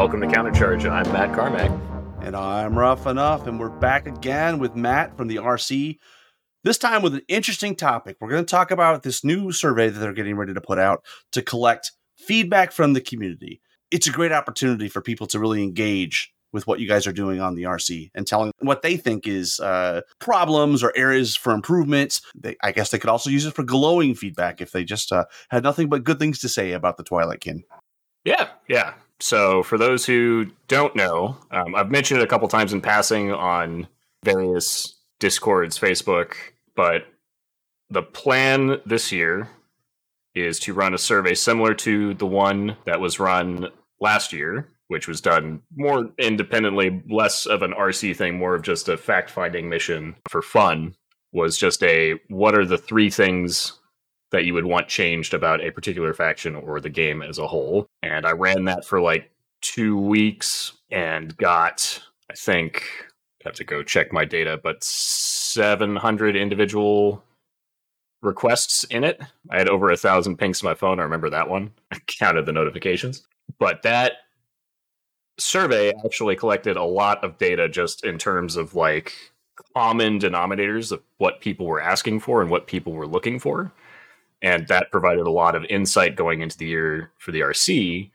Welcome to Countercharge. I'm Matt Carmack. And I'm Rough Enough, and we're back again with Matt from the RC. This time with an interesting topic. We're going to talk about this new survey that they're getting ready to put out to collect feedback from the community. It's a great opportunity for people to really engage with what you guys are doing on the RC and telling what they think is uh, problems or areas for improvements. They, I guess they could also use it for glowing feedback if they just uh, had nothing but good things to say about the Twilight Kin. Yeah, yeah. So for those who don't know, um, I've mentioned it a couple times in passing on various Discords, Facebook, but the plan this year is to run a survey similar to the one that was run last year which was done more independently, less of an RC thing, more of just a fact finding mission for fun, was just a what are the three things that you would want changed about a particular faction or the game as a whole. And I ran that for like two weeks and got, I think, I have to go check my data, but 700 individual requests in it. I had over a thousand pings to my phone. I remember that one. I counted the notifications. But that survey actually collected a lot of data just in terms of like common denominators of what people were asking for and what people were looking for. And that provided a lot of insight going into the year for the RC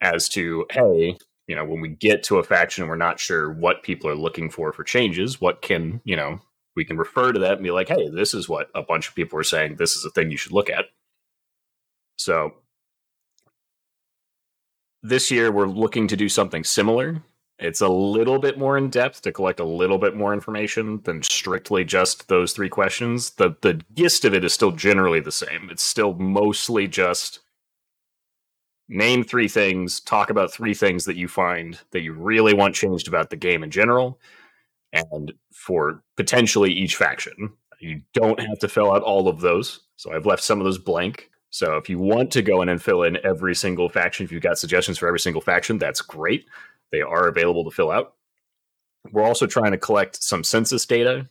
as to, hey, you know, when we get to a faction and we're not sure what people are looking for for changes, what can, you know, we can refer to that and be like, hey, this is what a bunch of people are saying. This is a thing you should look at. So this year we're looking to do something similar. It's a little bit more in depth to collect a little bit more information than strictly just those three questions. The the gist of it is still generally the same. It's still mostly just name three things, talk about three things that you find that you really want changed about the game in general and for potentially each faction. You don't have to fill out all of those. So I've left some of those blank. So if you want to go in and fill in every single faction, if you've got suggestions for every single faction, that's great. They are available to fill out. We're also trying to collect some census data,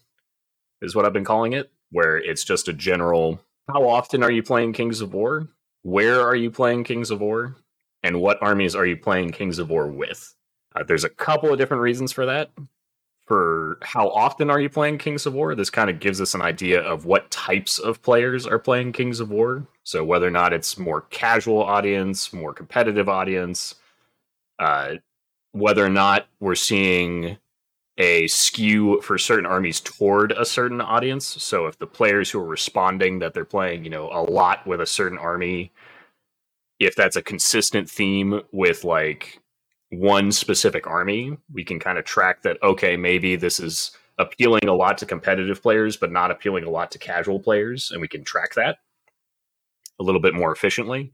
is what I've been calling it, where it's just a general how often are you playing Kings of War? Where are you playing Kings of War? And what armies are you playing Kings of War with? Uh, there's a couple of different reasons for that for how often are you playing Kings of War, this kind of gives us an idea of what types of players are playing Kings of War. So whether or not it's more casual audience, more competitive audience, uh, whether or not we're seeing a skew for certain armies toward a certain audience. So if the players who are responding that they're playing, you know, a lot with a certain army, if that's a consistent theme with like one specific army, we can kind of track that, okay, maybe this is appealing a lot to competitive players, but not appealing a lot to casual players. And we can track that a little bit more efficiently.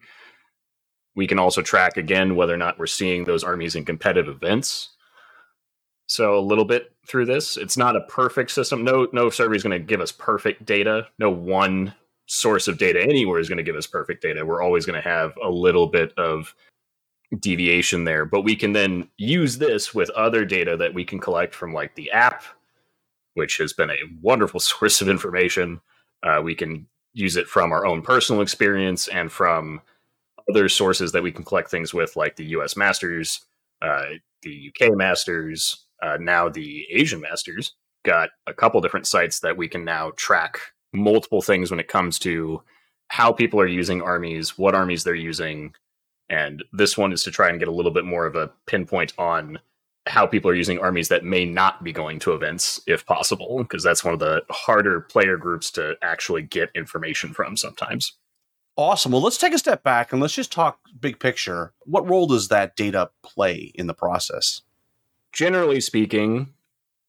We can also track again whether or not we're seeing those armies in competitive events. So a little bit through this, it's not a perfect system. No, no survey is going to give us perfect data. No one source of data anywhere is going to give us perfect data. We're always going to have a little bit of deviation there. But we can then use this with other data that we can collect from like the app, which has been a wonderful source of information. Uh, we can use it from our own personal experience and from other sources that we can collect things with, like the US Masters, uh, the UK Masters, uh, now the Asian Masters. Got a couple different sites that we can now track multiple things when it comes to how people are using armies, what armies they're using, and this one is to try and get a little bit more of a pinpoint on how people are using armies that may not be going to events if possible, because that's one of the harder player groups to actually get information from sometimes. Awesome. Well, let's take a step back and let's just talk big picture. What role does that data play in the process? Generally speaking,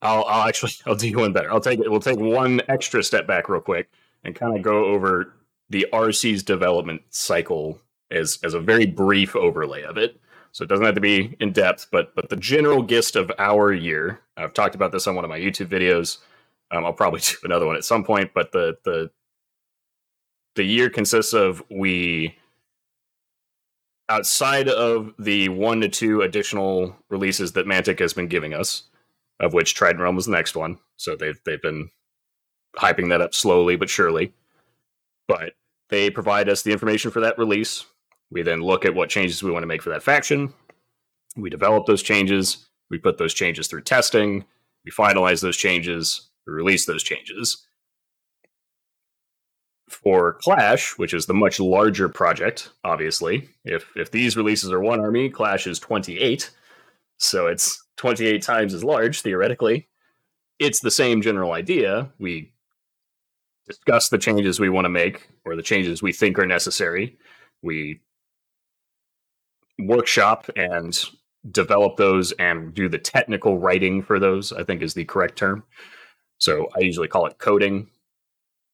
I'll, I'll actually I'll do one better. I'll take it. We'll take one extra step back real quick and kind of go over the RC's development cycle as as a very brief overlay of it. So it doesn't have to be in depth, but but the general gist of our year. I've talked about this on one of my YouTube videos. Um, I'll probably do another one at some point, but the the the year consists of we outside of the one to two additional releases that Mantic has been giving us, of which Trident Realm was the next one. So they've they've been hyping that up slowly but surely. But they provide us the information for that release. We then look at what changes we want to make for that faction. We develop those changes. We put those changes through testing. We finalize those changes. We release those changes. For Clash, which is the much larger project, obviously, if if these releases are one army, Clash is 28. So it's 28 times as large, theoretically. It's the same general idea. We discuss the changes we want to make or the changes we think are necessary. We workshop and develop those and do the technical writing for those, I think is the correct term. So I usually call it coding.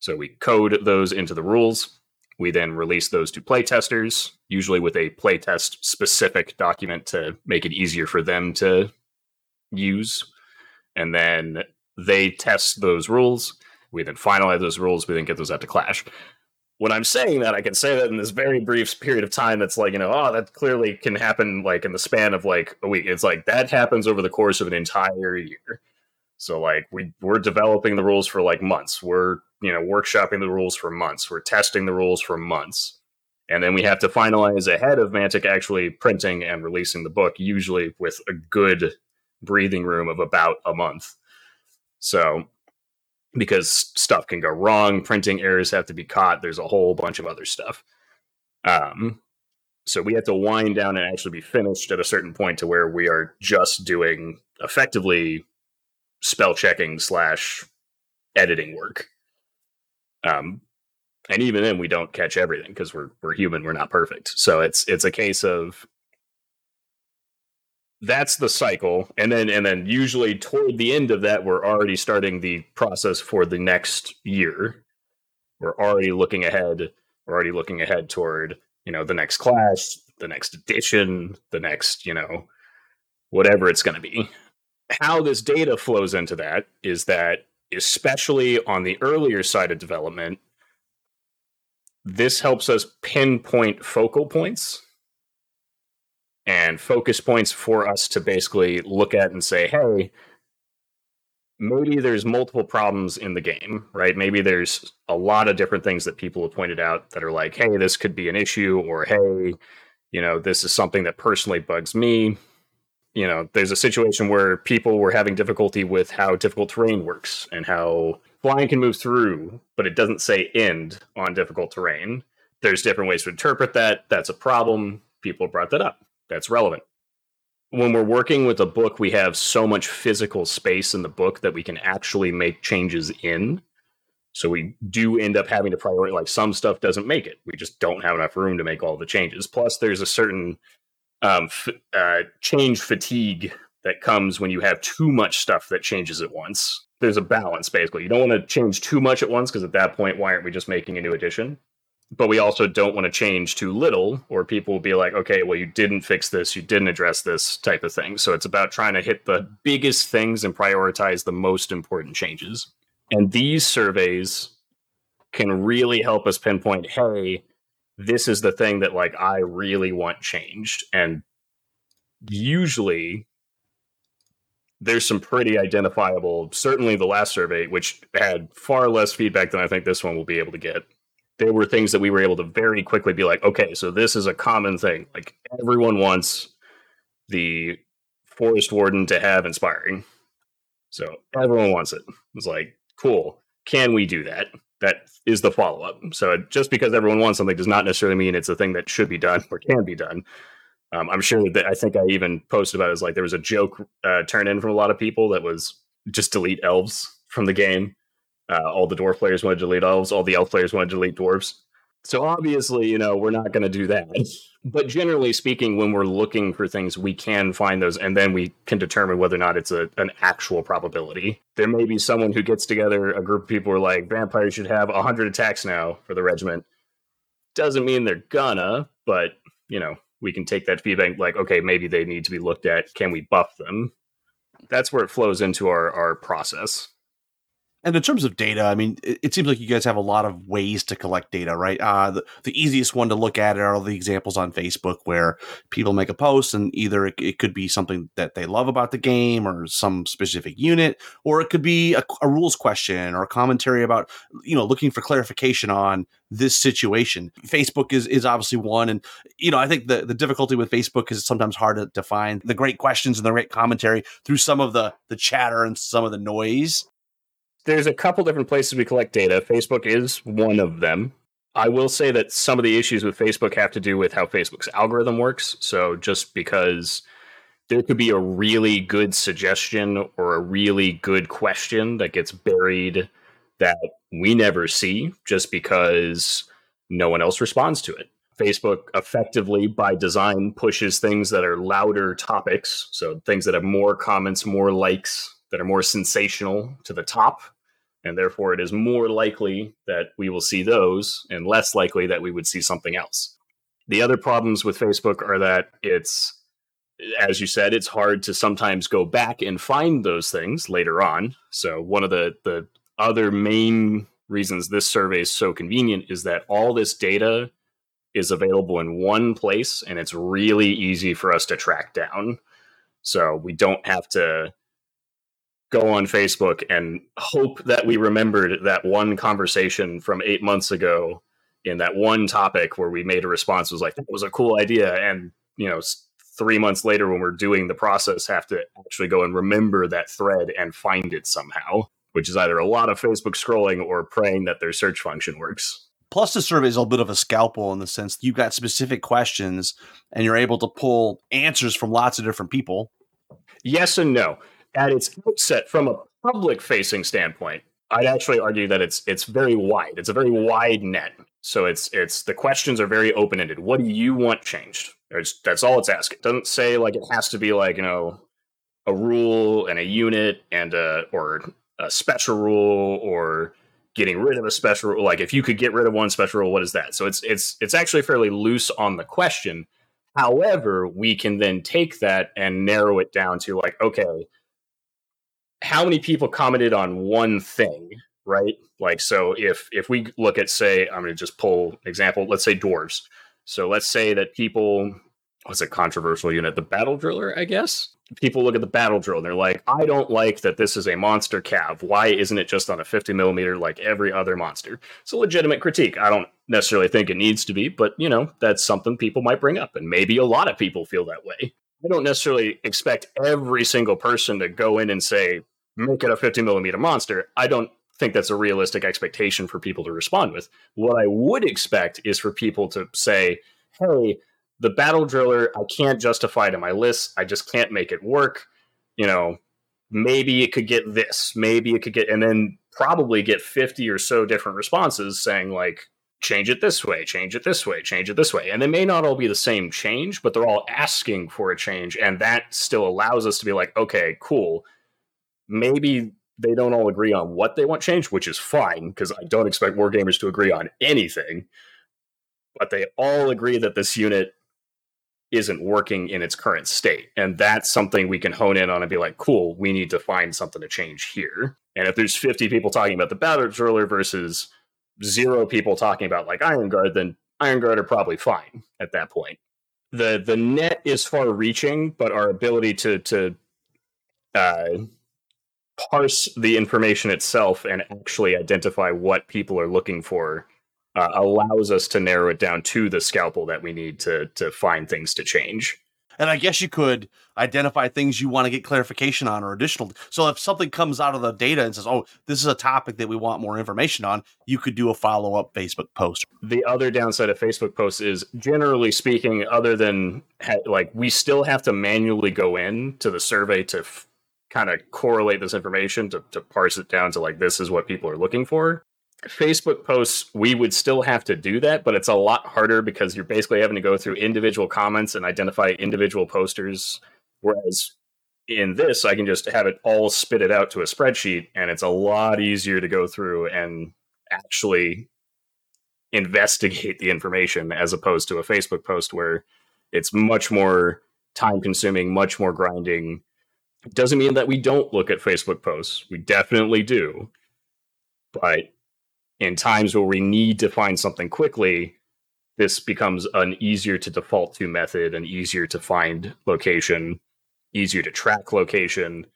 So we code those into the rules. We then release those to playtesters, usually with a playtest specific document to make it easier for them to use. And then they test those rules. We then finalize those rules. We then get those out to Clash when I'm saying that, I can say that in this very brief period of time that's like, you know, oh, that clearly can happen like in the span of like a week. It's like that happens over the course of an entire year. So like we we're developing the rules for like months. We're, you know, workshopping the rules for months. We're testing the rules for months. And then we have to finalize ahead of Mantic actually printing and releasing the book, usually with a good breathing room of about a month. So because stuff can go wrong, printing errors have to be caught. There's a whole bunch of other stuff. Um, so we have to wind down and actually be finished at a certain point to where we are just doing effectively spell checking slash editing work. Um, and even then, we don't catch everything because we're we're human. We're not perfect. So it's it's a case of that's the cycle and then and then usually toward the end of that we're already starting the process for the next year we're already looking ahead we're already looking ahead toward you know the next class the next edition the next you know whatever it's going to be how this data flows into that is that especially on the earlier side of development this helps us pinpoint focal points and focus points for us to basically look at and say, hey, maybe there's multiple problems in the game, right? Maybe there's a lot of different things that people have pointed out that are like, hey, this could be an issue, or hey, you know, this is something that personally bugs me. You know, there's a situation where people were having difficulty with how difficult terrain works and how flying can move through, but it doesn't say end on difficult terrain. There's different ways to interpret that. That's a problem. People brought that up that's relevant. When we're working with a book, we have so much physical space in the book that we can actually make changes in. So we do end up having to prioritize, like some stuff doesn't make it. We just don't have enough room to make all the changes. Plus, there's a certain um, f- uh, change fatigue that comes when you have too much stuff that changes at once. There's a balance, basically. You don't want to change too much at once because at that point, why aren't we just making a new edition? but we also don't want to change too little or people will be like okay well you didn't fix this you didn't address this type of thing so it's about trying to hit the biggest things and prioritize the most important changes and these surveys can really help us pinpoint hey this is the thing that like i really want changed and usually there's some pretty identifiable certainly the last survey which had far less feedback than i think this one will be able to get there were things that we were able to very quickly be like, okay, so this is a common thing. Like everyone wants the forest warden to have inspiring. So everyone wants it. It's like, cool. Can we do that? That is the follow up. So just because everyone wants something does not necessarily mean it's a thing that should be done or can be done. Um, I'm sure that I think I even posted about it. Is like there was a joke uh, in from a lot of people that was just delete elves from the game uh, all the dwarf players wanted to delete elves. All the elf players wanted to delete dwarves. So obviously, you know, we're not going to do that. But generally speaking, when we're looking for things, we can find those, and then we can determine whether or not it's a, an actual probability. There may be someone who gets together, a group of people are like, vampires should have 100 attacks now for the regiment. Doesn't mean they're gonna, but, you know, we can take that feedback like, okay, maybe they need to be looked at. Can we buff them? That's where it flows into our, our process. And in terms of data, I mean, it, it, seems like you guys have a lot of ways to collect data, right? Uh, the, the easiest one to look at are all the examples on Facebook where people make a post and either it, it, could be something that they love about the game or some specific unit, or it could be a, a rules question or a commentary about, you know, looking for clarification on this situation. Facebook is, is obviously one. And, you know, I think the, the difficulty with Facebook is it's sometimes hard to, to find the great questions and the great commentary through some of the, the chatter and some of the noise there's a couple different places we collect data. Facebook is one of them. I will say that some of the issues with Facebook have to do with how Facebook's algorithm works. So just because there could be a really good suggestion or a really good question that gets buried that we never see just because no one else responds to it. Facebook effectively, by design, pushes things that are louder topics. So things that have more comments, more likes, that are more sensational to the top and therefore it is more likely that we will see those and less likely that we would see something else. The other problems with Facebook are that it's as you said it's hard to sometimes go back and find those things later on. So one of the the other main reasons this survey is so convenient is that all this data is available in one place and it's really easy for us to track down. So we don't have to go on Facebook and hope that we remembered that one conversation from eight months ago in that one topic where we made a response was like that was a cool idea. And you know three months later when we're doing the process have to actually go and remember that thread and find it somehow which is either a lot of facebook scrolling or praying that their search function works. Plus the survey is a bit of a scalpel in the sense that you've got specific questions and you're able to pull answers from lots of different people. Yes and no at its outset from a public facing standpoint, I'd actually argue that it's it's very wide. It's a very wide net. So it's it's the questions are very open ended. What do you want changed? It's, that's all it's asking. It doesn't say like it has to be like you know a rule and a unit and a or a special rule or getting rid of a special rule. Like if you could get rid of one special rule, what is that? So it's it's it's actually fairly loose on the question. However, we can then take that and narrow it down to like okay how many people commented on one thing, right? Like, so if if we look at, say, I'm going to just pull an example. Let's say dwarves. So let's say that people, oh, what's a controversial unit? The battle driller, I guess. People look at the battle drill and they're like, I don't like that this is a monster cav. Why isn't it just on a 50 millimeter like every other monster? It's a legitimate critique. I don't necessarily think it needs to be, but you know, that's something people might bring up. And maybe a lot of people feel that way. I don't necessarily expect every single person to go in and say, make it a 50 millimeter monster. I don't think that's a realistic expectation for people to respond with. What I would expect is for people to say, hey, the battle driller, I can't justify in my list. I just can't make it work. You know, maybe it could get this, maybe it could get, and then probably get 50 or so different responses saying, like, change it this way, change it this way, change it this way. And they may not all be the same change, but they're all asking for a change. And that still allows us to be like, okay, cool. Maybe they don't all agree on what they want changed, which is fine because I don't expect war gamers to agree on anything. But they all agree that this unit isn't working in its current state. And that's something we can hone in on and be like, cool, we need to find something to change here. And if there's 50 people talking about the battle driller versus zero people talking about like Iron Guard, then Iron Guard are probably fine at that point. The the net is far reaching, but our ability to to uh, parse the information itself and actually identify what people are looking for uh, allows us to narrow it down to the scalpel that we need to to find things to change. And I guess you could identify things you want to get clarification on or additional. So if something comes out of the data and says, "Oh, this is a topic that we want more information on," you could do a follow up Facebook post. The other downside of Facebook posts is, generally speaking, other than like we still have to manually go in to the survey to f- kind of correlate this information to, to parse it down to like this is what people are looking for. Facebook posts, we would still have to do that, but it's a lot harder because you're basically having to go through individual comments and identify individual posters. Whereas in this, I can just have it all spit it out to a spreadsheet, and it's a lot easier to go through and actually investigate the information as opposed to a Facebook post where It's much more time consuming, much more grinding. It doesn't mean that we don't look at Facebook posts. We definitely do. But in times where we need to find something quickly, this becomes an easier to default to method, an easier to find location, easier to track location.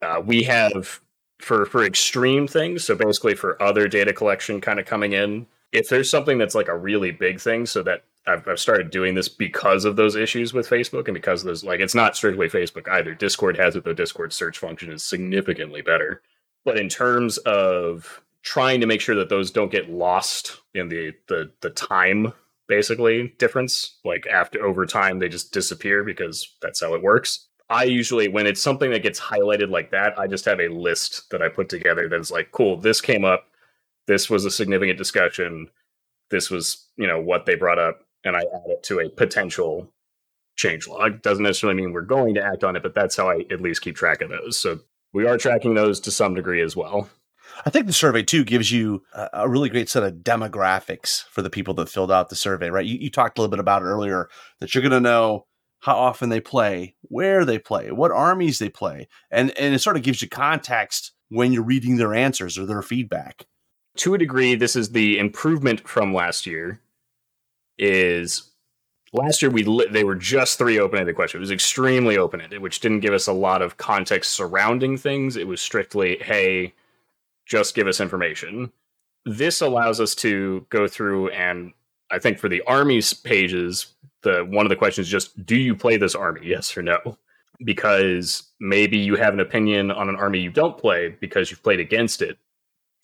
Uh, we have for for extreme things, so basically for other data collection kind of coming in. If there's something that's like a really big thing, so that I've, I've started doing this because of those issues with Facebook and because those like it's not strictly Facebook either. Discord has it though. Discord search function is significantly better. But in terms of trying to make sure that those don't get lost in the the the time basically difference. Like after over time, they just disappear because that's how it works. I usually, when it's something that gets highlighted like that, I just have a list that I put together that's like, cool, this came up. This was a significant discussion. This was, you know, what they brought up. And I add it to a potential change log. Doesn't necessarily mean we're going to act on it, but that's how I at least keep track of those. So we are tracking those to some degree as well. I think the survey too gives you a, really great set of demographics for the people that filled out the survey, right? You, you talked a little bit about it earlier that you're going to know how often they play, where they play, what armies they play, and and it sort of gives you context when you're reading their answers or their feedback. To a degree, this is the improvement from last year. Is last year we li- they were just three open-ended questions. It was extremely open-ended, which didn't give us a lot of context surrounding things. It was strictly, hey just give us information. This allows us to go through and I think for the army's pages, the one of the questions is just do you play this army? Yes or no? Because maybe you have an opinion on an army you don't play because you've played against it.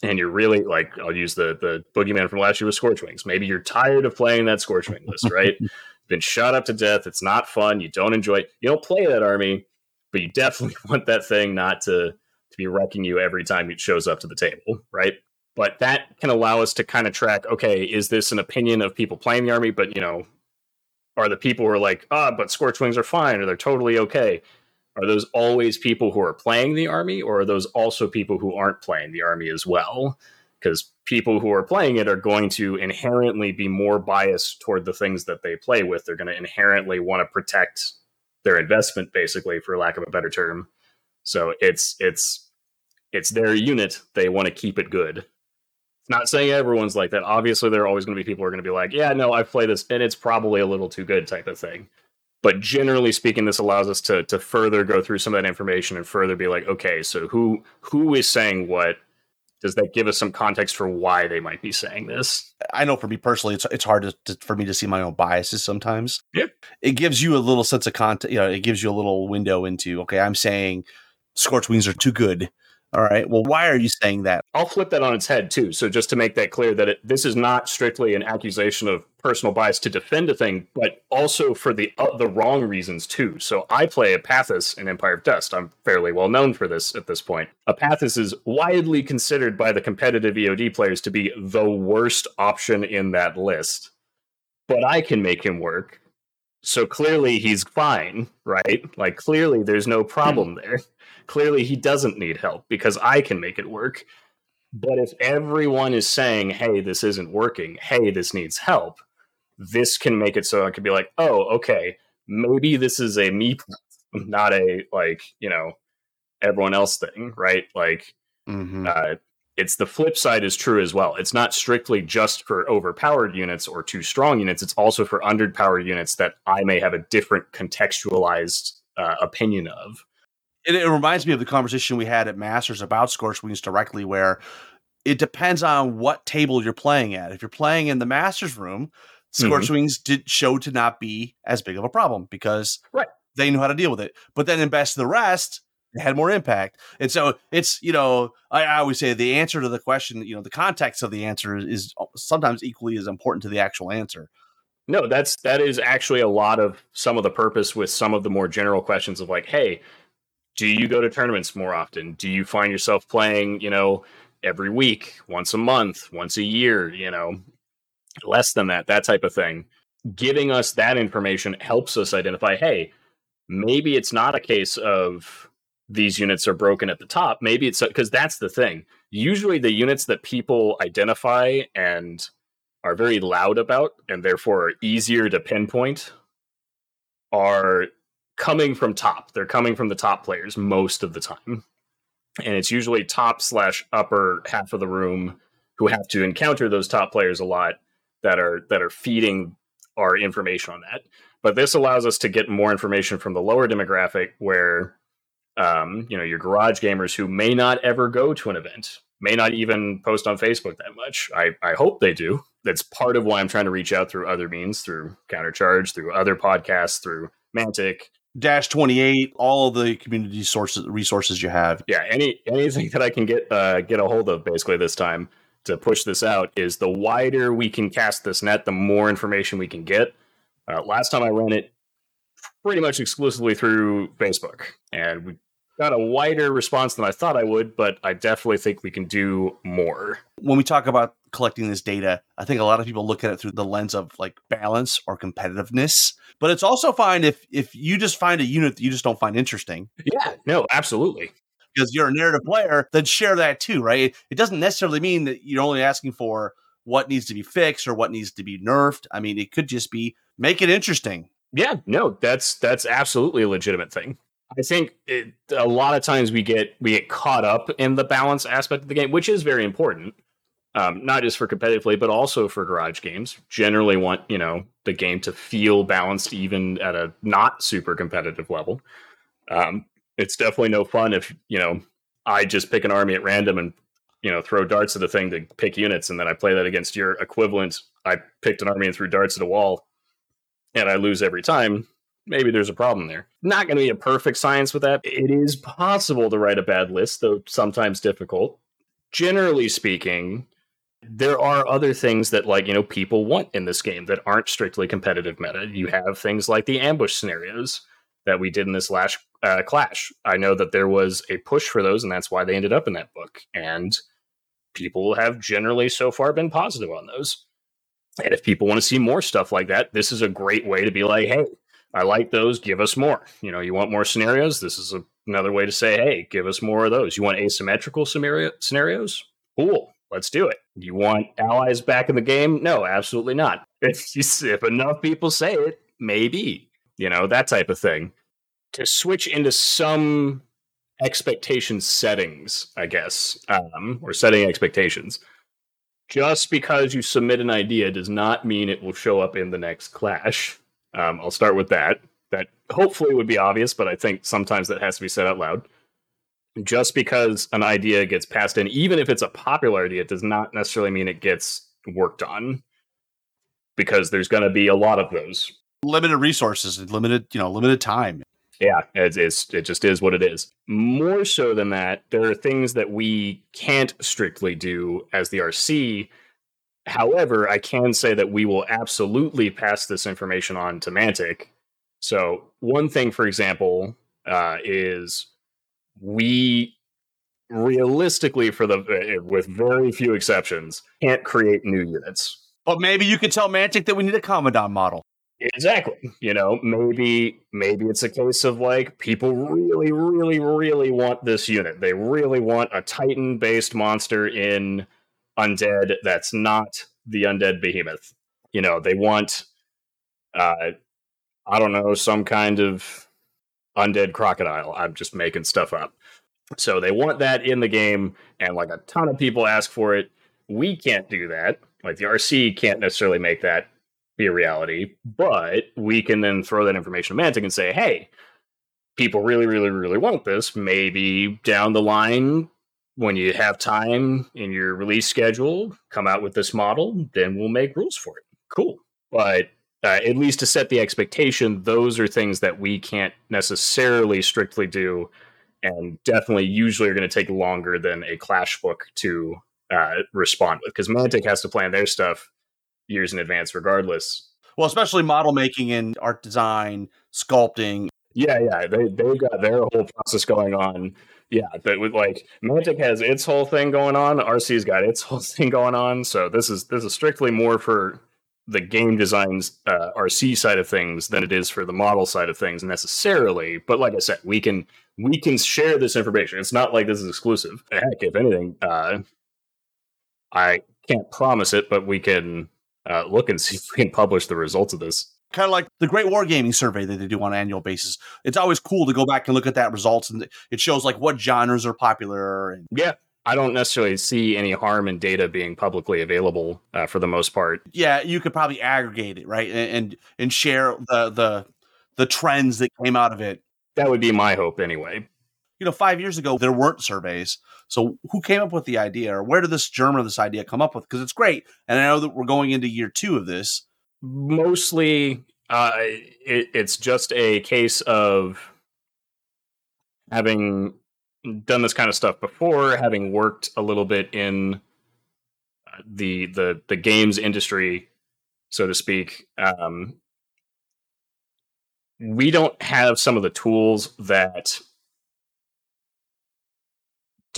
And you're really like I'll use the the boogeyman from last year with Scorchwings. Maybe you're tired of playing that Scorchwing list, right? Been shot up to death. It's not fun. You don't enjoy it. You don't play that army, but you definitely want that thing not to be wrecking you every time it shows up to the table, right? But that can allow us to kind of track okay, is this an opinion of people playing the army? But, you know, are the people who are like, ah, but Scorchwings are fine or they're totally okay? Are those always people who are playing the army or are those also people who aren't playing the army as well? Because people who are playing it are going to inherently be more biased toward the things that they play with. They're going to inherently want to protect their investment, basically, for lack of a better term. So it's it's it's their unit. They want to keep it good. It's not saying everyone's like that. Obviously, there are always going to be people who are going to be like, yeah, no, I've played this and it's probably a little too good type of thing. But generally speaking, this allows us to to further go through some of that information and further be like, okay, so who who is saying what? Does that give us some context for why they might be saying this? I know for me personally, it's it's hard to, to, for me to see my own biases sometimes. Yeah, it gives you a little sense of content. You know, it gives you a little window into okay, I'm saying Scorch Wings are too good all right. Well, why are you saying that? I'll flip that on its head too. So just to make that clear, that it, this is not strictly an accusation of personal bias to defend a thing, but also for the uh, the wrong reasons too. So I play Apathis in Empire of Dust. I'm fairly well known for this at this point. Apathis is widely considered by the competitive EOD players to be the worst option in that list, but I can make him work. So clearly he's fine, right? Like clearly there's no problem there clearly he doesn't need help because I can make it work. But if everyone is saying, hey, this isn't working, hey, this needs help, this can make it so I could be like, oh, okay, maybe this is a me, not a like, you know, everyone else thing, right? Like, mm-hmm. uh, it's the flip side is true as well. It's not strictly just for overpowered units or too strong units. It's also for underpowered units that I may have a different contextualized uh, opinion of it, it reminds me of the conversation we had at Masters about Scorch Wings directly, where it depends on what table you're playing at. If you're playing in the Masters room, Scorch mm-hmm. Wings did show to not be as big of a problem because right. they knew how to deal with it. But then in Best of the Rest, had more impact. And so it's, you know, I, I, always say the answer to the question, you know, the context of the answer is, is sometimes equally as important to the actual answer. No, that's that is actually a lot of some of the purpose with some of the more general questions of like, hey, do you go to tournaments more often? Do you find yourself playing, you know, every week, once a month, once a year, you know, less than that, that type of thing? Giving us that information helps us identify, hey, maybe it's not a case of these units are broken at the top. Maybe it's because that's the thing. Usually, the units that people identify and are very loud about and therefore are easier to pinpoint are coming from top. They're coming from the top players most of the time. And it's usually top slash upper half of the room who have to encounter those top players a lot that are that are feeding our information on that. But this allows us to get more information from the lower demographic where um, you know, your garage gamers who may not ever go to an event, may not even post on Facebook that much. I, I hope they do. That's part of why I'm trying to reach out through other means, through Countercharge, through other podcasts, through Mantic, Dash 28, all of the community sources resources you have. Yeah, any anything that I can get uh, get a hold of basically this time to push this out is the wider we can cast this net, the more information we can get. Uh, last time I ran it pretty much exclusively through Facebook, and we got a wider response than I thought I would, but I definitely think we can do more. When we talk about collecting this data, I think a lot of people look at it through the lens of like balance or competitiveness. But it's also fine if if you just find a unit that you just don't find interesting. Yeah, no, absolutely. Because you're a narrative player, then share that too, right? It doesn't necessarily mean that you're only asking for what needs to be fixed or what needs to be nerfed. I mean, it could just be make it interesting. Yeah, no, that's that's absolutely a legitimate thing. I think it, a lot of times we get we get caught up in the balance aspect of the game, which is very important. Um, not just for competitively, but also for garage games. Generally, want you know the game to feel balanced, even at a not super competitive level. Um, it's definitely no fun if you know I just pick an army at random and you know throw darts at the thing to pick units, and then I play that against your equivalent. I picked an army and threw darts at a wall, and I lose every time maybe there's a problem there. Not going to be a perfect science with that. It is possible to write a bad list, though sometimes difficult. Generally speaking, there are other things that like you know people want in this game that aren't strictly competitive meta. You have things like the ambush scenarios that we did in this last uh, clash. I know that there was a push for those, and that's why they ended up in that book. And people have generally so far been positive on those. And if people want to see more stuff like that, this is a great way to be like, hey, I like those. Give us more. You know, you want more scenarios? This is a, another way to say, hey, give us more of those. You want asymmetrical scenario, scenarios? Cool. Let's do it. You want allies back in the game? No, absolutely not. If, if enough people say it, maybe. You know, that type of thing. To switch into some expectation settings, I guess, um, or setting expectations. Just because you submit an idea does not mean it will show up in the next clash. Um, I'll start with that. That hopefully would be obvious, but I think sometimes that has to be said out loud. Just because an idea gets passed in, even if it's a popular idea, it does not necessarily mean it gets worked on. Because there's going to be a lot of those. Limited resources, limited, you know, limited time. Yeah, it's, it's, it just is what it is. More so than that, there are things that we can't strictly do as the RC However, I can say that we will absolutely pass this information on to Mantic. So, one thing, for example, uh, is we realistically, for the uh, with very few exceptions, can't create new units. But maybe you could tell Mantic that we need a Commandant model. Exactly. You know, maybe maybe it's a case of like people really, really, really want this unit. They really want a Titan based monster in undead that's not the undead behemoth. You know, they want uh I don't know, some kind of undead crocodile. I'm just making stuff up. So they want that in the game and like a ton of people ask for it. We can't do that. Like the RC can't necessarily make that be a reality, but we can then throw that information to Mantic and say, hey, people really, really, really want this. Maybe down the line, when you have time in your release schedule, come out with this model, then we'll make rules for it. Cool. But uh, at least to set the expectation, those are things that we can't necessarily strictly do, and definitely usually are going to take longer than a Clash book to uh, respond with because Mantic has to plan their stuff years in advance, regardless. Well, especially model making and art design, sculpting. Yeah, yeah, they they've got their whole process going on yeah, but with like Mantic has its whole thing going on, RC's got its whole thing going on. So this is this is strictly more for the game designs uh, RC side of things than it is for the model side of things necessarily. But like I said, we can we can share this information. It's not like this is exclusive. Heck, if anything, uh, I can't promise it, but we can uh, look and see if we can publish the results of this Kind of like the Great Wargaming survey that they do on an annual basis. It's always cool to go back and look at that results, and it shows like what genres are popular. And Yeah, I don't necessarily see any harm in data being publicly available uh, for the most part. yeah, you could probably aggregate it right and and, and share the the the trends that came out of it. That would be my hope anyway. You know, five years ago there weren't surveys, so who came up with the idea, or where did this germ of this idea come up with? Because it's great, and I know that we're going into year two of this. Mostly, uh, it, it's just a case of having done this kind of stuff before, having worked a little bit in uh, the the the games industry, so to speak. Um, we don't have some of the tools that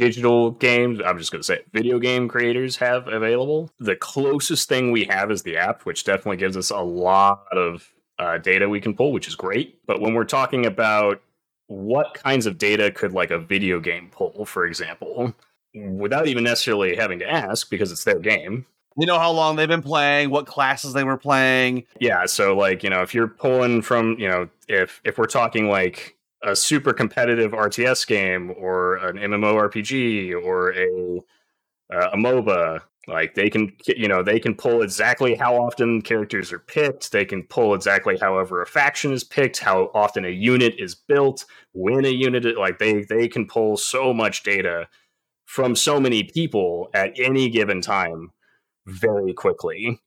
digital games i'm just going to say it, video game creators have available. The closest thing we have is the app which definitely gives us a lot of uh, data we can pull which is great. But when we're talking about what kinds of data could like a video game pull for example without even necessarily having to ask because it's their game. You know how long they've been playing, what classes they were playing. Yeah, so like, you know, if you're pulling from, you know, if if we're talking like a super competitive RTS game or an MMORPG or a uh, a MOBA, like they can you know, they can pull exactly how often characters are picked, they can pull exactly however a faction is picked, how often a unit is built, when a unit like they they can pull so much data from so many people at any given time very quickly.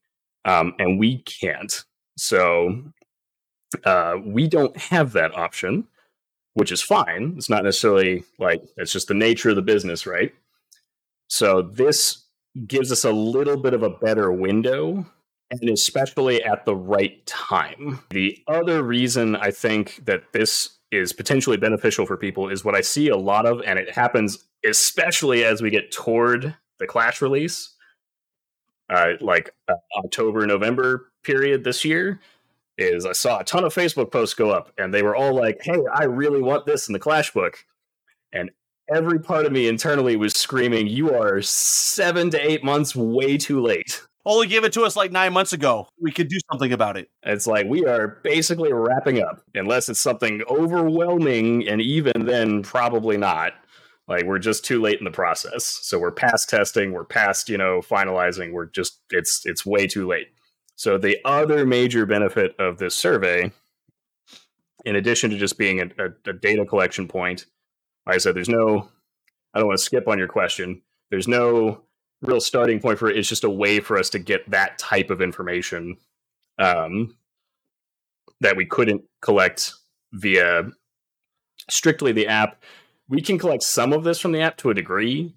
Um, and we can't. So uh, we don't have that option, which is fine. It's not necessarily like it's just the nature of the business, right? So this gives us a little bit of a better window, and especially at the right time. The other reason I think that this is potentially beneficial for people is what I see a lot of, and it happens especially as we get toward the Clash release uh, like uh, October, November period this year is I saw a ton of Facebook posts go up and they were all like, Hey, I really want this in the Clash book. And every part of me internally was screaming, You are seven to eight months way too late. Oh, Only give it to us like nine months ago. We could do something about it. It's like we are basically wrapping up, unless it's something overwhelming, and even then, probably not. Like we're just too late in the process. So we're past testing, we're past, you know, finalizing. We're just it's it's way too late. So the other major benefit of this survey, in addition to just being a, a, a data collection point, like I said, there's no I don't want to skip on your question. There's no real starting point for it. It's just a way for us to get that type of information um, that we couldn't collect via strictly the app we can collect some of this from the app to a degree.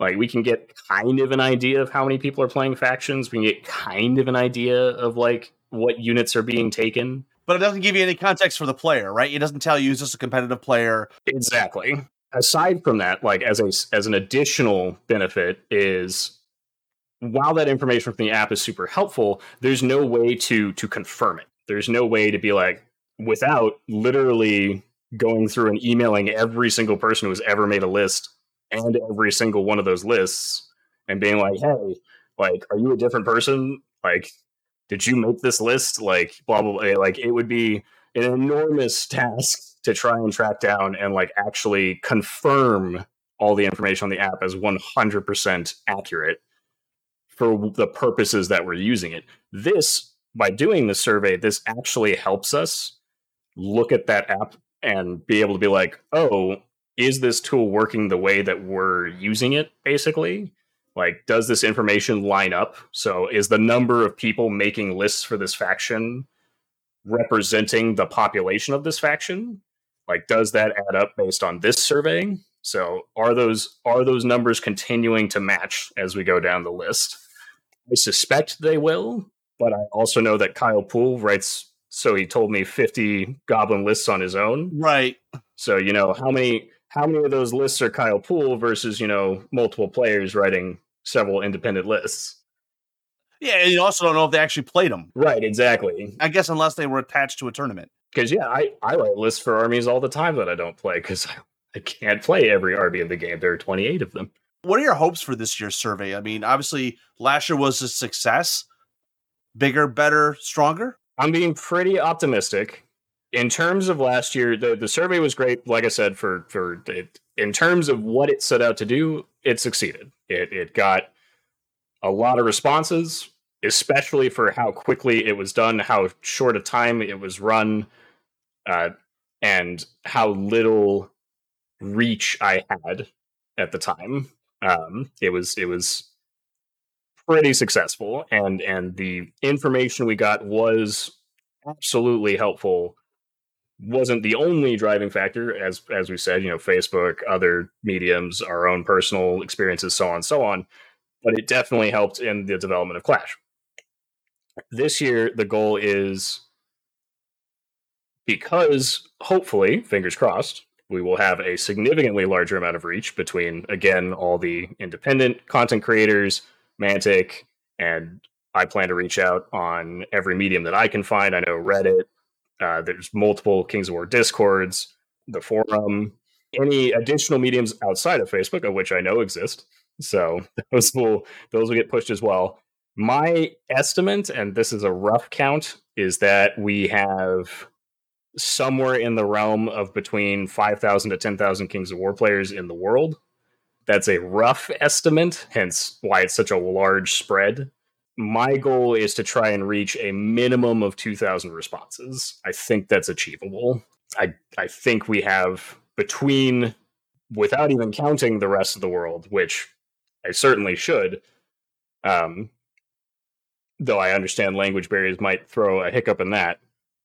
Like we can get kind of an idea of how many people are playing factions. We can get kind of an idea of like what units are being taken. But it doesn't give you any context for the player, right? It doesn't tell you is this a competitive player. Exactly. Aside from that, like as a as an additional benefit is while that information from the app is super helpful, there's no way to to confirm it. There's no way to be like without literally going through and emailing every single person who's ever made a list and every single one of those lists and being like, hey, like, are you a different person? Like, did you make this list? Like, blah, blah, blah. Like, it would be an enormous task to try and track down and, like, actually confirm all the information on the app as 100% accurate for the purposes that we're using it. This, by doing the survey, this actually helps us look at that app and be able to be like, oh, is this tool working the way that we're using it, basically? Like, does this information line up? So, is the number of people making lists for this faction representing the population of this faction? Like, does that add up based on this survey? So, are those are those numbers continuing to match as we go down the list? I suspect they will, but I also know that Kyle Poole writes so he told me 50 goblin lists on his own. Right. So, you know, how many how many of those lists are Kyle Poole versus, you know, multiple players writing several independent lists? Yeah, and you also don't know if they actually played them. Right, exactly. I guess unless they were attached to a tournament. Because yeah, I, I write lists for armies all the time that I don't play because I, I can't play every army in the game. There are 28 of them. What are your hopes for this year's survey? I mean, obviously last year was a success. Bigger, better, stronger? I'm being pretty optimistic. In terms of last year, the, the survey was great. Like I said, for for it, in terms of what it set out to do, it succeeded. It it got a lot of responses, especially for how quickly it was done, how short a time it was run, uh, and how little reach I had at the time. Um, it was it was pretty successful, and and the information we got was absolutely helpful. Wasn't the only driving factor, as as we said. You know, Facebook, other mediums, our own personal experiences, so on, so on. But it definitely helped in the development of Clash. This year, the goal is because hopefully, fingers crossed, we will have a significantly larger amount of reach between, again, all the independent content creators, Mantic, and I plan to reach out on every medium that I can find. I know Reddit, uh, there's multiple Kings of War discords, the forum, any additional mediums outside of Facebook, of which I know exist. So those will those will get pushed as well. My estimate, and this is a rough count, is that we have somewhere in the realm of between 5,000 to 10,000 Kings of War players in the world. That's a rough estimate, hence why it's such a large spread. My goal is to try and reach a minimum of 2,000 responses. I think that's achievable. I, I think we have between, without even counting the rest of the world, which I certainly should, um, though I understand language barriers might throw a hiccup in that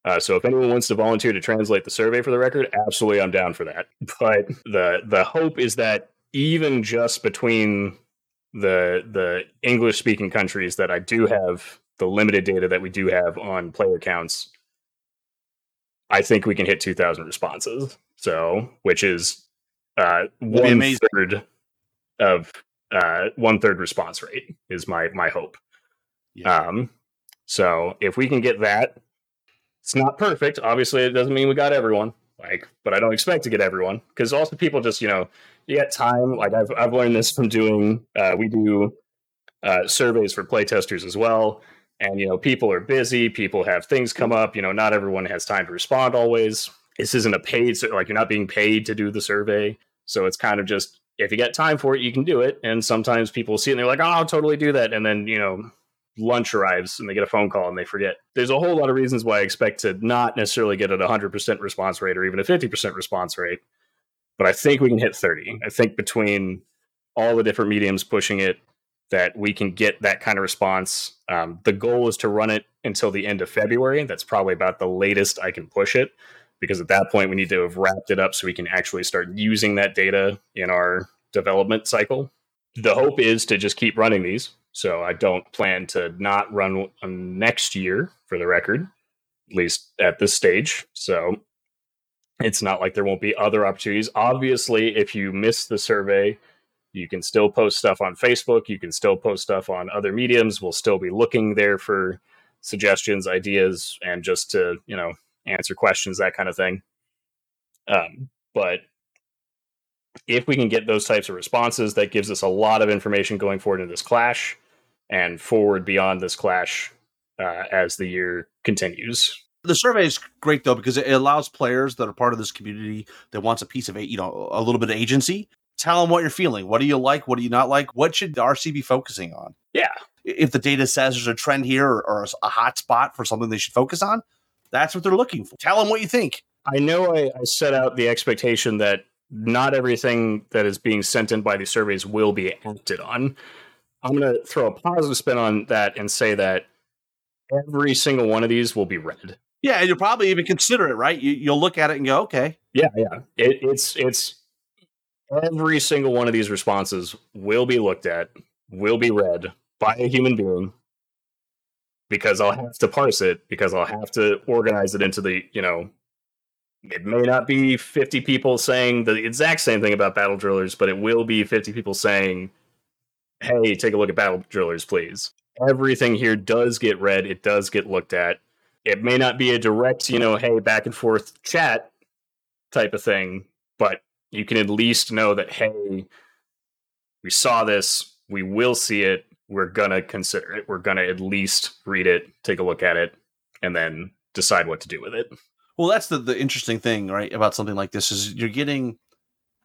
uh, so if anyone wants to volunteer to translate the survey for the record, absolutely, I'm down for that. But the the hope is that even just between the the English speaking countries that I do have the limited data that we do have on player counts, I think we can hit 2,000 responses. So which is uh, one third of uh, one third response rate is my my hope. Yeah. Um, so if we can get that it's not perfect. Obviously, it doesn't mean we got everyone. Like, but I don't expect to get everyone because also people just you know you get time. Like I've I've learned this from doing. Uh, we do uh, surveys for playtesters as well, and you know people are busy. People have things come up. You know, not everyone has time to respond always. This isn't a paid like you're not being paid to do the survey, so it's kind of just if you get time for it, you can do it. And sometimes people see it and they're like, "Oh, I'll totally do that," and then you know lunch arrives and they get a phone call and they forget. There's a whole lot of reasons why I expect to not necessarily get at a 100% response rate or even a 50% response rate, but I think we can hit 30. I think between all the different mediums pushing it, that we can get that kind of response. Um, the goal is to run it until the end of February. That's probably about the latest I can push it because at that point we need to have wrapped it up so we can actually start using that data in our development cycle. The hope is to just keep running these so I don't plan to not run next year for the record, at least at this stage. So it's not like there won't be other opportunities. Obviously, if you miss the survey, you can still post stuff on Facebook. You can still post stuff on other mediums. We'll still be looking there for suggestions, ideas, and just to, you know, answer questions, that kind of thing. Um, but if we can get those types of responses, that gives us a lot of information going forward in this clash and forward beyond this clash uh, as the year continues. The survey is great though because it allows players that are part of this community that wants a piece of you know a little bit of agency. Tell them what you're feeling. What do you like? What do you not like? What should the RC be focusing on? Yeah. If the data says there's a trend here or, or a hot spot for something they should focus on, that's what they're looking for. Tell them what you think. I know I, I set out the expectation that not everything that is being sent in by these surveys will be acted on. I'm going to throw a positive spin on that and say that every single one of these will be read. Yeah, and you'll probably even consider it, right? You, will look at it and go, okay. Yeah, yeah. It, it's it's every single one of these responses will be looked at, will be read by a human being because I'll have to parse it because I'll have to organize it into the you know. It may not be 50 people saying the exact same thing about battle drillers, but it will be 50 people saying hey, take a look at Battle Drillers, please. Everything here does get read, it does get looked at. It may not be a direct, you know, hey, back and forth chat type of thing, but you can at least know that, hey, we saw this, we will see it, we're gonna consider it, we're gonna at least read it, take a look at it, and then decide what to do with it. Well, that's the, the interesting thing, right, about something like this is you're getting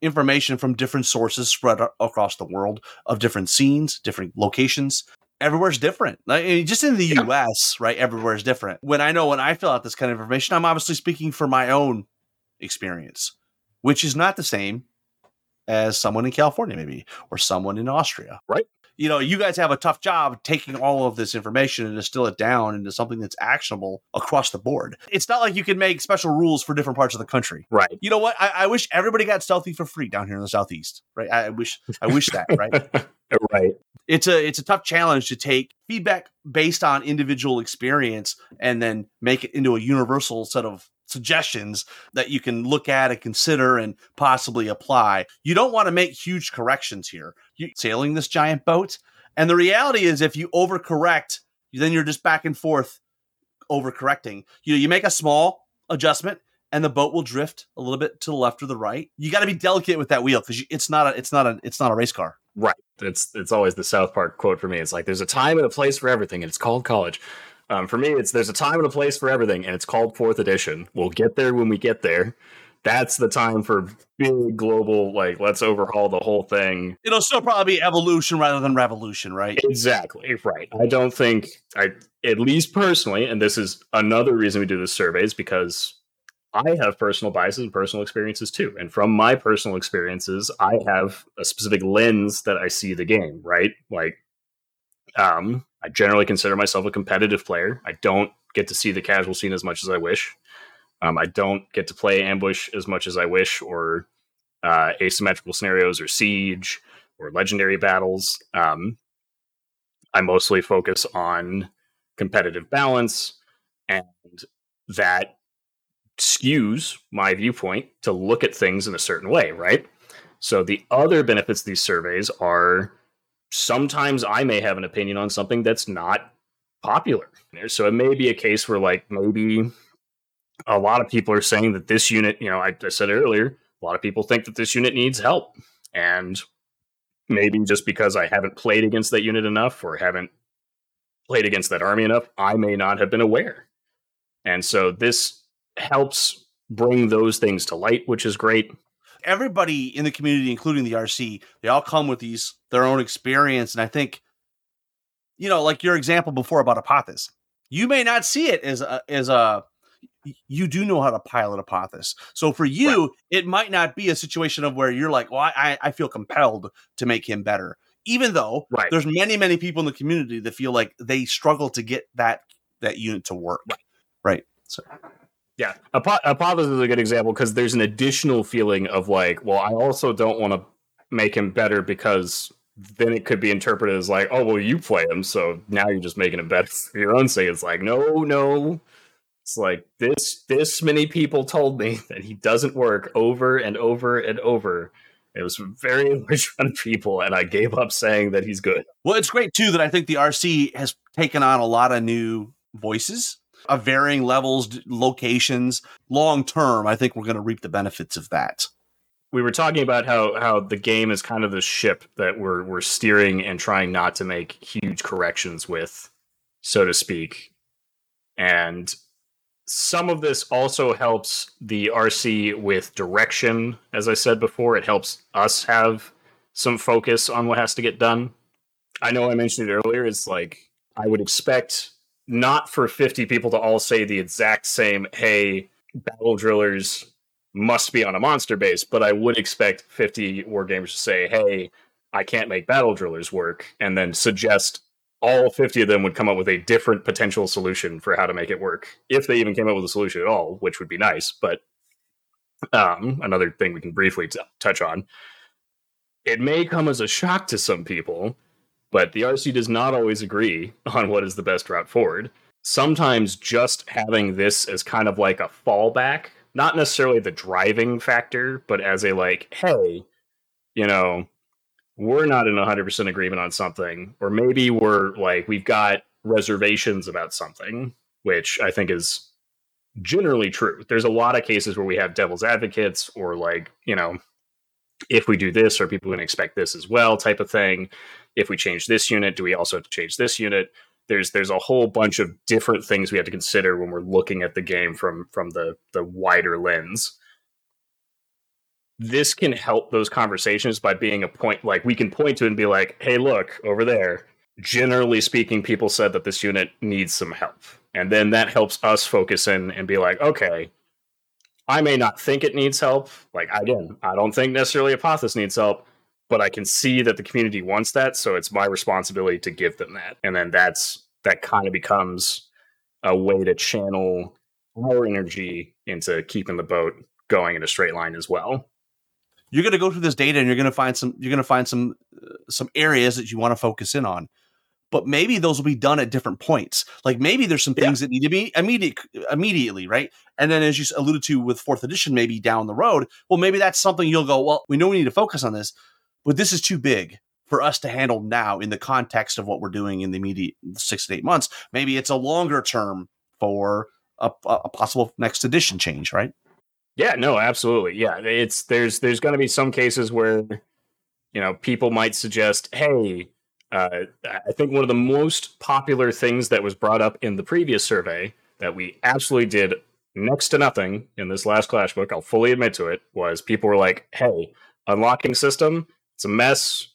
information from different sources spread across the world of different scenes, different locations. Everywhere's different. Like, just in the yeah. US, right? Everywhere is different. When I know when I fill out this kind of information, I'm obviously speaking for my own experience, which is not the same as someone in California, maybe, or someone in Austria. Right you know, you guys have a tough job taking all of this information and distill it down into something that's actionable across the board. It's not like you can make special rules for different parts of the country. Right. You know what? I, I wish everybody got stealthy for free down here in the southeast. Right. I wish I wish that, right? right. It's a it's a tough challenge to take feedback based on individual experience and then make it into a universal set of suggestions that you can look at and consider and possibly apply. You don't want to make huge corrections here. You're sailing this giant boat. And the reality is, if you overcorrect, then you're just back and forth overcorrecting. You know, you make a small adjustment and the boat will drift a little bit to the left or the right. You got to be delicate with that wheel because it's not a it's not a it's not a race car. Right. It's it's always the South Park quote for me. It's like there's a time and a place for everything, and it's called college. Um, for me, it's there's a time and a place for everything, and it's called fourth edition. We'll get there when we get there. That's the time for big global, like let's overhaul the whole thing. It'll still probably be evolution rather than revolution, right? Exactly, right. I don't think I, at least personally, and this is another reason we do this survey is because I have personal biases and personal experiences too. And from my personal experiences, I have a specific lens that I see the game, right? Like um, I generally consider myself a competitive player. I don't get to see the casual scene as much as I wish. Um, I don't get to play ambush as much as I wish, or uh, asymmetrical scenarios, or siege, or legendary battles. Um, I mostly focus on competitive balance, and that skews my viewpoint to look at things in a certain way, right? So the other benefits of these surveys are sometimes I may have an opinion on something that's not popular. So it may be a case where, like, maybe a lot of people are saying that this unit, you know, I, I said earlier, a lot of people think that this unit needs help. And maybe just because I haven't played against that unit enough or haven't played against that army enough, I may not have been aware. And so this helps bring those things to light, which is great everybody in the community, including the RC, they all come with these their own experience. And I think, you know, like your example before about Apophis, you may not see it as a as a you do know how to pilot Apophis. So for you, right. it might not be a situation of where you're like, well, I, I feel compelled to make him better. Even though right. there's many, many people in the community that feel like they struggle to get that that unit to work. Right. right. So yeah, Apophis is a good example because there's an additional feeling of like, well, I also don't want to make him better because then it could be interpreted as like, oh, well, you play him, so now you're just making him better for your own sake. It's like, no, no. It's like this. This many people told me that he doesn't work over and over and over. It was very large amount of people, and I gave up saying that he's good. Well, it's great too that I think the RC has taken on a lot of new voices of varying levels, locations. Long term, I think we're going to reap the benefits of that. We were talking about how how the game is kind of the ship that we're we're steering and trying not to make huge corrections with, so to speak. And some of this also helps the RC with direction. As I said before, it helps us have some focus on what has to get done. I know I mentioned it earlier. It's like I would expect not for 50 people to all say the exact same, hey, battle drillers must be on a monster base, but I would expect 50 wargamers to say, hey, I can't make battle drillers work, and then suggest all 50 of them would come up with a different potential solution for how to make it work, if they even came up with a solution at all, which would be nice. But um, another thing we can briefly t- touch on it may come as a shock to some people but the RC does not always agree on what is the best route forward. Sometimes just having this as kind of like a fallback, not necessarily the driving factor, but as a like, hey, you know, we're not in 100% agreement on something, or maybe we're like, we've got reservations about something, which I think is generally true. There's a lot of cases where we have devil's advocates, or like, you know, if we do this, are people going to expect this as well, type of thing if we change this unit, do we also have to change this unit? there's there's a whole bunch of different things we have to consider when we're looking at the game from from the the wider lens. This can help those conversations by being a point like we can point to and be like hey look over there. Generally speaking people said that this unit needs some help. And then that helps us focus in and be like okay i may not think it needs help. Like again i don't think necessarily Apophis needs help but I can see that the community wants that, so it's my responsibility to give them that. And then that's that kind of becomes a way to channel our energy into keeping the boat going in a straight line as well. You're going to go through this data and you're going to find some you're going to find some uh, some areas that you want to focus in on. But maybe those will be done at different points. Like maybe there's some things yeah. that need to be immediate immediately, right? And then as you alluded to with fourth edition, maybe down the road, well, maybe that's something you'll go, well, we know we need to focus on this, but this is too big for us to handle now in the context of what we're doing in the immediate six to eight months. Maybe it's a longer term for a, a possible next edition change, right? Yeah, no, absolutely. Yeah, it's there's there's going to be some cases where you know people might suggest, hey, uh, I think one of the most popular things that was brought up in the previous survey that we absolutely did next to nothing in this last clash book, I'll fully admit to it, was people were like, hey, unlocking system it's a mess.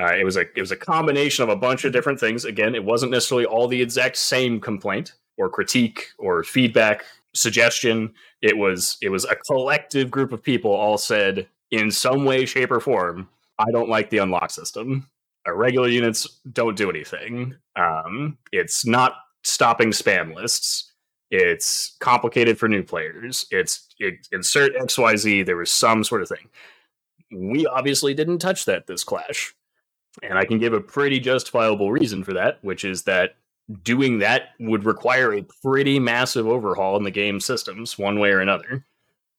Uh, it was a it was a combination of a bunch of different things. Again, it wasn't necessarily all the exact same complaint or critique or feedback suggestion. It was it was a collective group of people all said in some way, shape, or form, I don't like the unlock system. Our regular units don't do anything. Um, it's not stopping spam lists. It's complicated for new players. It's it, insert XYZ. There was some sort of thing we obviously didn't touch that this clash. And I can give a pretty justifiable reason for that, which is that doing that would require a pretty massive overhaul in the game systems, one way or another.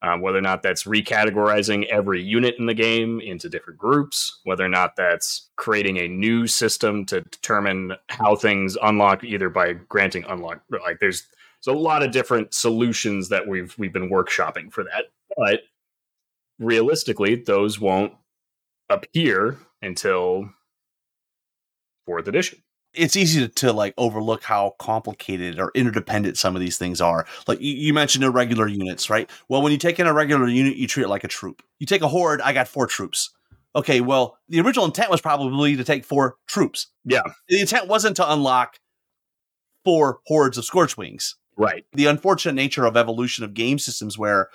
Um, whether or not that's recategorizing every unit in the game into different groups, whether or not that's creating a new system to determine how things unlock, either by granting unlock. Like there's there's a lot of different solutions that we've we've been workshopping for that. But realistically, those won't appear until fourth edition. It's easy to, to, like overlook how complicated or interdependent some of these things are. Like you, you mentioned irregular units, right? Well, when you take in a regular unit, you treat it like a troop. You take a horde, I got four troops. Okay, well, the original intent was probably to take four troops. Yeah. The intent wasn't to unlock four hordes of scorch wings. Right. The unfortunate nature of evolution of game systems where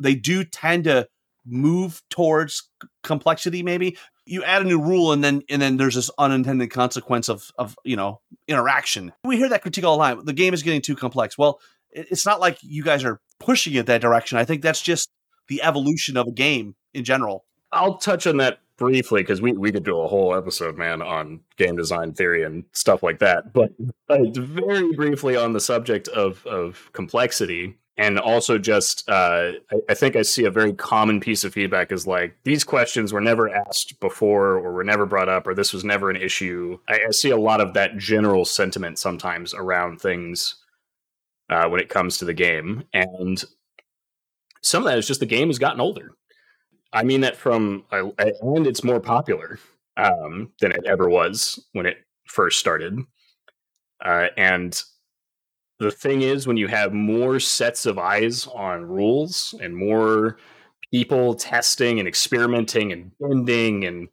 they do tend to move towards complexity maybe you add a new rule and then and then there's this unintended consequence of of you know interaction. We hear that critique all the time the game is getting too complex. Well it's not like you guys are pushing it that direction. I think that's just the evolution of a game in general. I'll touch on that briefly because we, we could do a whole episode man on game design theory and stuff like that but uh, very briefly on the subject of of complexity and also just uh, I, I, think i see a very common piece of feedback is like these questions were never asked before or were never brought up or this was never an issue. I, I see a lot of that general sentiment sometimes around things uh, when it comes to the game. And some of that is just the game has gotten older. I mean that from and it's more popular um, than it ever was when it first started. Uh, and the thing is when you have more sets of eyes on rules and more people testing and experimenting and bending and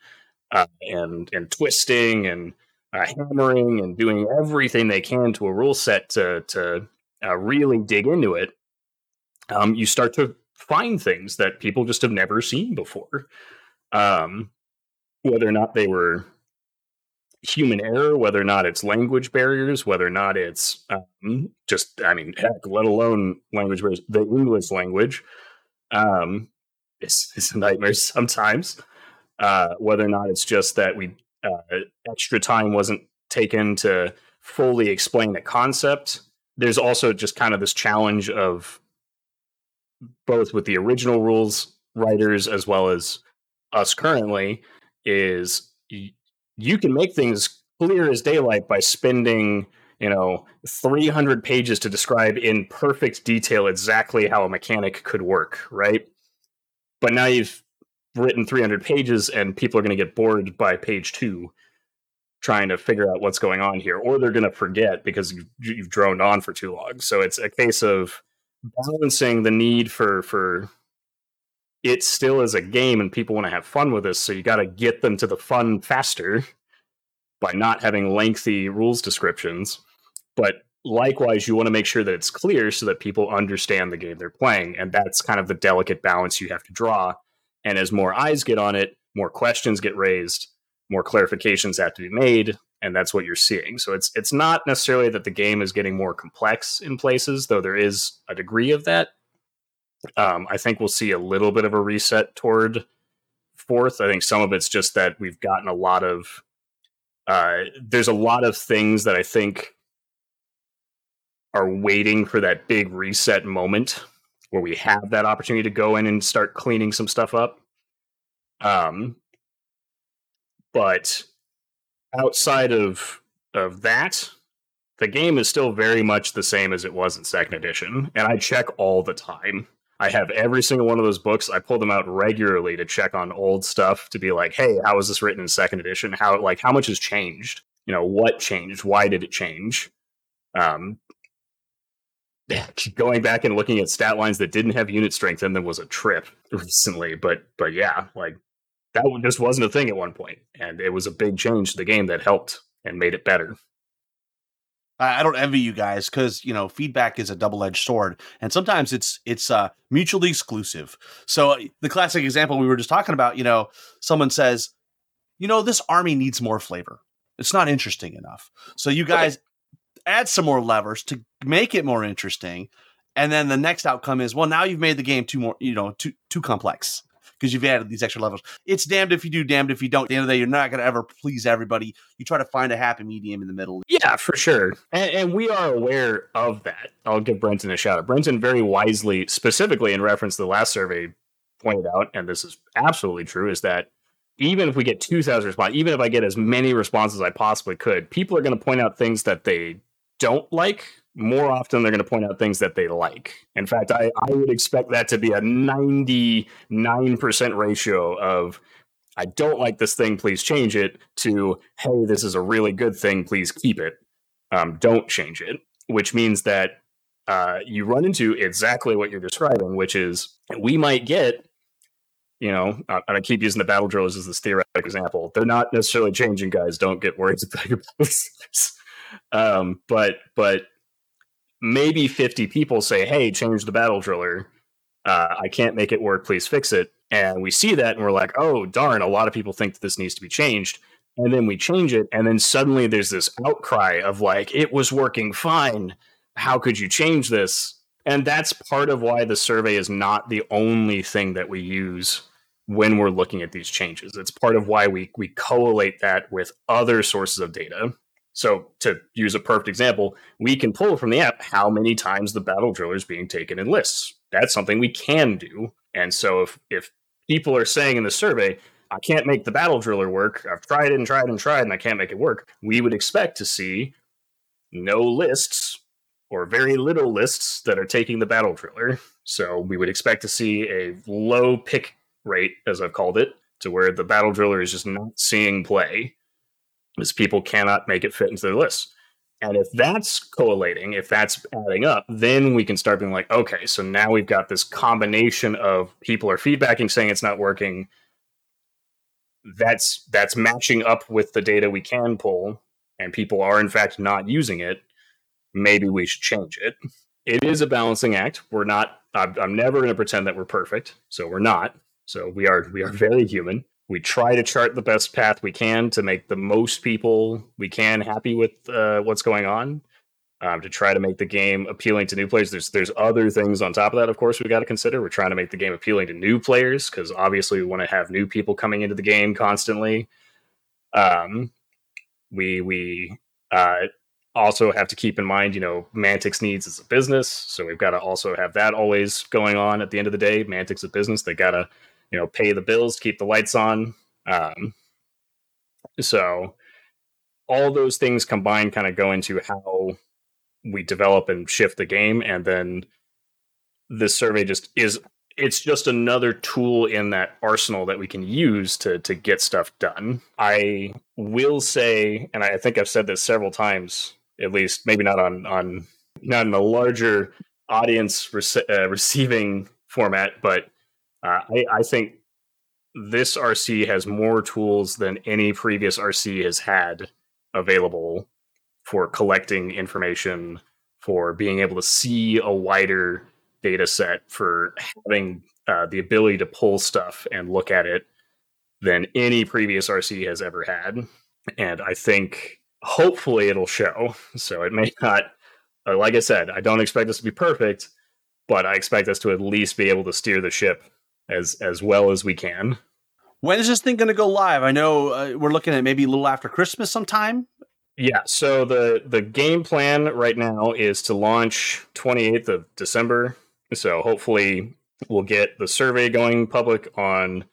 uh, and and twisting and uh, hammering and doing everything they can to a rule set to to uh, really dig into it, um, you start to find things that people just have never seen before. Um, whether or not they were human error, whether or not it's language barriers, whether or not it's um, just, I mean, heck, let alone language barriers, the English language um, is, is a nightmare sometimes. Uh, whether or not it's just that we uh, extra time wasn't taken to fully explain a concept. There's also just kind of this challenge of both with the original rules writers as well as us currently is you can make things clear as daylight by spending you know 300 pages to describe in perfect detail exactly how a mechanic could work right but now you've written 300 pages and people are going to get bored by page two trying to figure out what's going on here, or they're going to forget because you've, you've droned on for too long. So it's a case of balancing the need for for it still is a game and people want to have fun with this. So you got to get them to the fun faster by not having lengthy rules descriptions. But likewise, you want to make sure that it's clear so that people understand the game they're playing. And that's kind of the delicate balance you have to draw. And as more eyes get on it, more questions get raised, more clarifications have to be made, and that's what you're seeing. So it's it's not necessarily that the game is getting more complex in places, though there is a degree of that. Um, I think we'll see a little bit of a reset toward fourth. I think some of it's just that we've gotten a lot of uh, there's a lot of things that I think are waiting for that big reset moment where we have that opportunity to go in and start cleaning some stuff up. Um, but outside of of that, the game is still very much the same as it was in second edition, and I check all the time. I have every single one of those books. I pull them out regularly to check on old stuff to be like, "Hey, how was this written in second edition? How like how much has changed? You know, what changed? Why did it change?" Um, going back and looking at stat lines that didn't have unit strength in them was a trip recently. But but yeah, like that one just wasn't a thing at one point, and it was a big change to the game that helped and made it better. I don't envy you guys because you know feedback is a double edged sword, and sometimes it's it's uh, mutually exclusive. So uh, the classic example we were just talking about, you know, someone says, you know, this army needs more flavor. It's not interesting enough. So you guys okay. add some more levers to make it more interesting, and then the next outcome is, well, now you've made the game too more, you know, too too complex because you've added these extra levels. It's damned if you do, damned if you don't. At the end of the day, you're not going to ever please everybody. You try to find a happy medium in the middle. Yeah, for sure. And, and we are aware of that. I'll give Brenton a shout out. Brenton very wisely, specifically in reference to the last survey, pointed out, and this is absolutely true, is that even if we get 2,000 responses, even if I get as many responses as I possibly could, people are going to point out things that they don't like more often they're going to point out things that they like. In fact, I, I would expect that to be a 99% ratio of I don't like this thing, please change it, to hey, this is a really good thing, please keep it. Um, don't change it, which means that uh, you run into exactly what you're describing, which is we might get, you know, uh, and I keep using the battle drills as this theoretic example. They're not necessarily changing, guys. Don't get worried about this. um, but but maybe 50 people say, hey, change the battle driller. Uh, I can't make it work. Please fix it. And we see that and we're like, oh, darn, a lot of people think that this needs to be changed. And then we change it. And then suddenly there's this outcry of like, it was working fine. How could you change this? And that's part of why the survey is not the only thing that we use when we're looking at these changes. It's part of why we, we collate that with other sources of data so to use a perfect example, we can pull from the app how many times the battle driller is being taken in lists. That's something we can do. And so if if people are saying in the survey, I can't make the battle driller work, I've tried and tried and tried and I can't make it work, we would expect to see no lists or very little lists that are taking the battle driller. So we would expect to see a low pick rate, as I've called it, to where the battle driller is just not seeing play is people cannot make it fit into their list. And if that's collating, if that's adding up, then we can start being like, okay, so now we've got this combination of people are feedbacking saying it's not working. That's that's matching up with the data we can pull, and people are in fact not using it. Maybe we should change it. It is a balancing act. We're not. I'm, I'm never going to pretend that we're perfect, so we're not. So we are we are very human we try to chart the best path we can to make the most people we can happy with uh, what's going on um, to try to make the game appealing to new players. There's there's other things on top of that of course we got to consider. We're trying to make the game appealing to new players because obviously we want to have new people coming into the game constantly. Um, we we uh, also have to keep in mind you know Mantic's needs as a business so we've got to also have that always going on at the end of the day. Mantic's a business they got to you know pay the bills, keep the lights on. Um, so all those things combined kind of go into how we develop and shift the game, and then this survey just is it's just another tool in that arsenal that we can use to to get stuff done. I will say, and I think I've said this several times, at least maybe not on on not in a larger audience uh, receiving format, but uh, I, I think this RC has more tools than any previous RC has had available for collecting information, for being able to see a wider data set, for having uh, the ability to pull stuff and look at it than any previous RC has ever had. And I think hopefully it'll show. So it may not, uh, like I said, I don't expect this to be perfect, but I expect us to at least be able to steer the ship as as well as we can. When is this thing going to go live? I know uh, we're looking at maybe a little after Christmas sometime. Yeah, so the the game plan right now is to launch 28th of December. So hopefully we'll get the survey going public on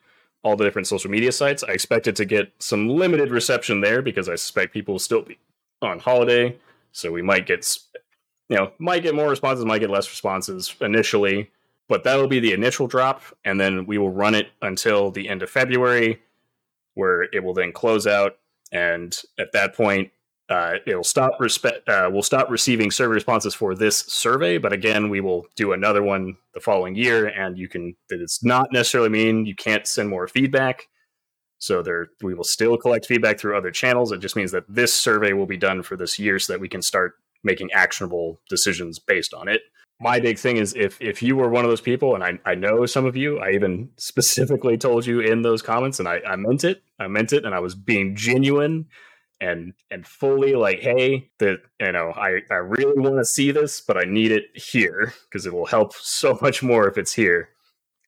all the different social media sites. I expect it to get some limited reception there because I suspect people will still be on holiday. So we might get you know, might get more responses, might get less responses initially but that'll be the initial drop, and then we will run it until the end of February, where it will then close out. And at that point, uh, it'll stop respect. Uh, we'll stop receiving survey responses for this survey, but again, we will do another one the following year. And you can. That does not necessarily mean you can't send more feedback. So there, we will still collect feedback through other channels. It just means that this survey will be done for this year, so that we can start making actionable decisions based on it my big thing is if if you were one of those people, and I, I know some of you, I even specifically told you in those comments, and I, I meant it. I meant it, and I was being genuine and and fully like, hey, that you know, I I really want to see this, but I need it here because it will help so much more if it's here.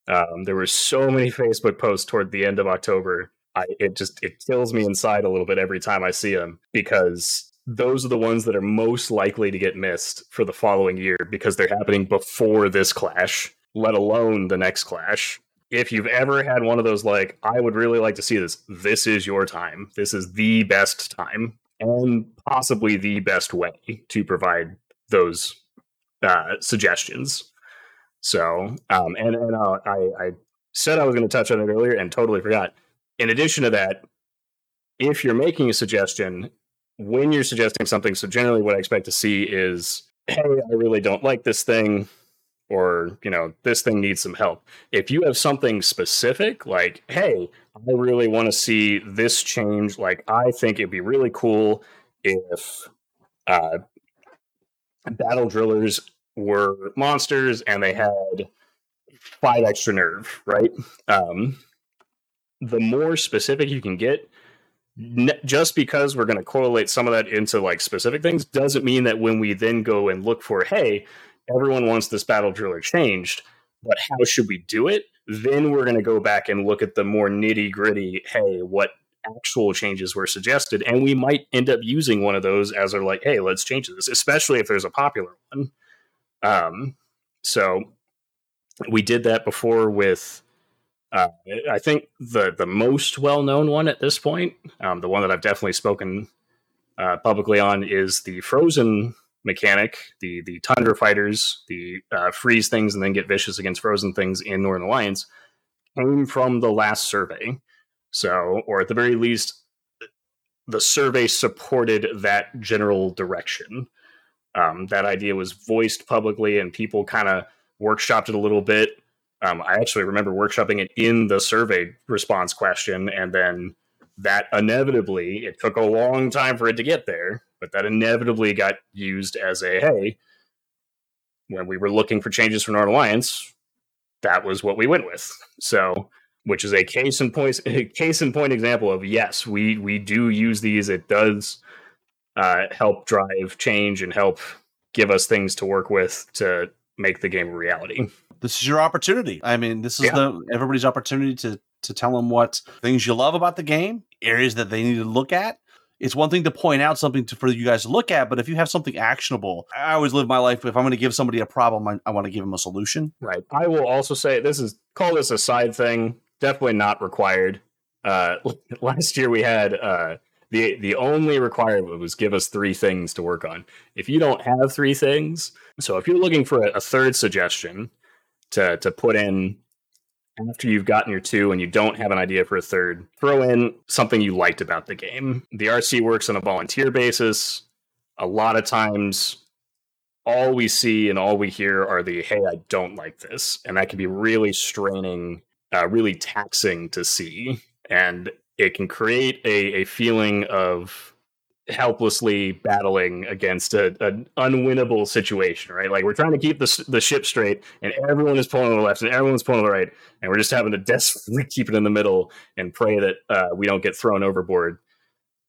Um, there were so many Facebook posts toward the end of October. I it just it kills me inside a little bit every time I see them because those are the ones that are most likely to get missed for the following year because they're happening before this clash, let alone the next clash. If you've ever had one of those, like, I would really like to see this, this is your time. This is the best time and possibly the best way to provide those uh, suggestions. So, um, and, and uh, I, I said I was going to touch on it earlier and totally forgot. In addition to that, if you're making a suggestion, when you're suggesting something, so generally what I expect to see is, hey, I really don't like this thing, or, you know, this thing needs some help. If you have something specific, like, hey, I really want to see this change, like, I think it'd be really cool if uh, battle drillers were monsters and they had five extra nerve, right? Um, the more specific you can get, just because we're going to correlate some of that into like specific things doesn't mean that when we then go and look for hey everyone wants this battle driller changed but how should we do it? Then we're going to go back and look at the more nitty gritty hey what actual changes were suggested and we might end up using one of those as our like hey let's change this especially if there's a popular one. Um so we did that before with uh, I think the the most well known one at this point, um, the one that I've definitely spoken uh, publicly on, is the frozen mechanic. The the tundra fighters, the uh, freeze things and then get vicious against frozen things in Northern Alliance, came from the last survey. So, or at the very least, the survey supported that general direction. Um, that idea was voiced publicly, and people kind of workshopped it a little bit um, I actually remember workshopping it in the survey response question, and then that inevitably it took a long time for it to get there, but that inevitably got used as a hey, when we were looking for changes for Northern Alliance, that was what we went with. So, which is a case in point case in point example of yes, we we do use these. It does uh, help drive change and help give us things to work with to make the game a reality this is your opportunity. I mean, this is yeah. the everybody's opportunity to to tell them what things you love about the game, areas that they need to look at. It's one thing to point out something to, for you guys to look at, but if you have something actionable, I always live my life. If I'm going to give somebody a problem, I, I want to give them a solution. Right. I will also say this is call this a side thing. Definitely not required. Uh, last year we had uh, the the only requirement was give us three things to work on. If you don't have three things, so if you're looking for a, a third suggestion, to to put in after you've gotten your two and you don't have an idea for a third, throw in something you liked about the game. The RC works on a volunteer basis. A lot of times, all we see and all we hear are the, hey, I don't like this. And that can be really straining, uh, really taxing to see. And it can create a, a feeling of helplessly battling against a, an unwinnable situation, right? Like we're trying to keep the, the ship straight, and everyone is pulling to the left, and everyone's pulling to the right, and we're just having to desperately keep it in the middle and pray that uh, we don't get thrown overboard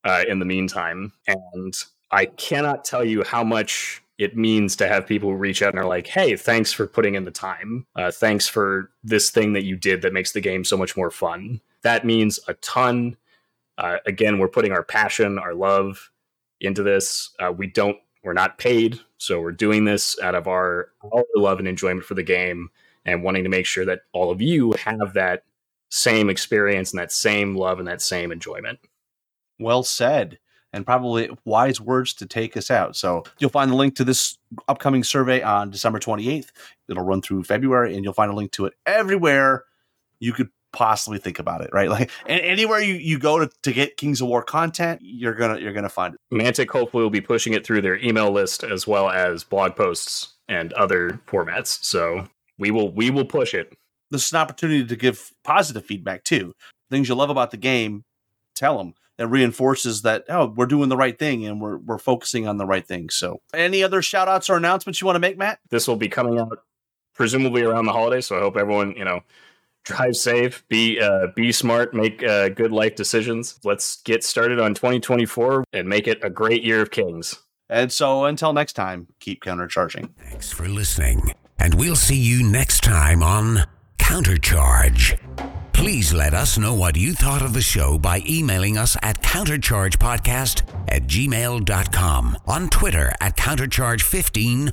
uh, in the meantime. And I cannot tell you how much it means to have people reach out and are like, "Hey, thanks for putting in the time. Uh, thanks for this thing that you did that makes the game so much more fun." That means a ton uh, again, we're putting our passion, our love into this. Uh, we don't, we're not paid, so we're doing this out of our, our love and enjoyment for the game, and wanting to make sure that all of you have that same experience and that same love and that same enjoyment. Well said. And probably wise words to take us out. So you'll find the link to this upcoming survey on December 28th. It'll run through February, and you'll find a link to it everywhere you could possibly think about it, right? Like and anywhere you, you go to, to get Kings of War content, you're gonna you're gonna find it. Mantic hopefully will be pushing it through their email list as well as blog posts and other formats. So we will we will push it. This is an opportunity to give positive feedback too. Things you love about the game, tell them. That reinforces that oh we're doing the right thing and we're we're focusing on the right thing. So any other shout outs or announcements you want to make, Matt? This will be coming out presumably around the holidays. So I hope everyone, you know, drive safe, be uh, be smart, make uh, good life decisions. Let's get started on 2024 and make it a great year of kings. And so until next time, keep countercharging. Thanks for listening, and we'll see you next time on Countercharge. Please let us know what you thought of the show by emailing us at counterchargepodcast at gmail.com, on Twitter at countercharge15,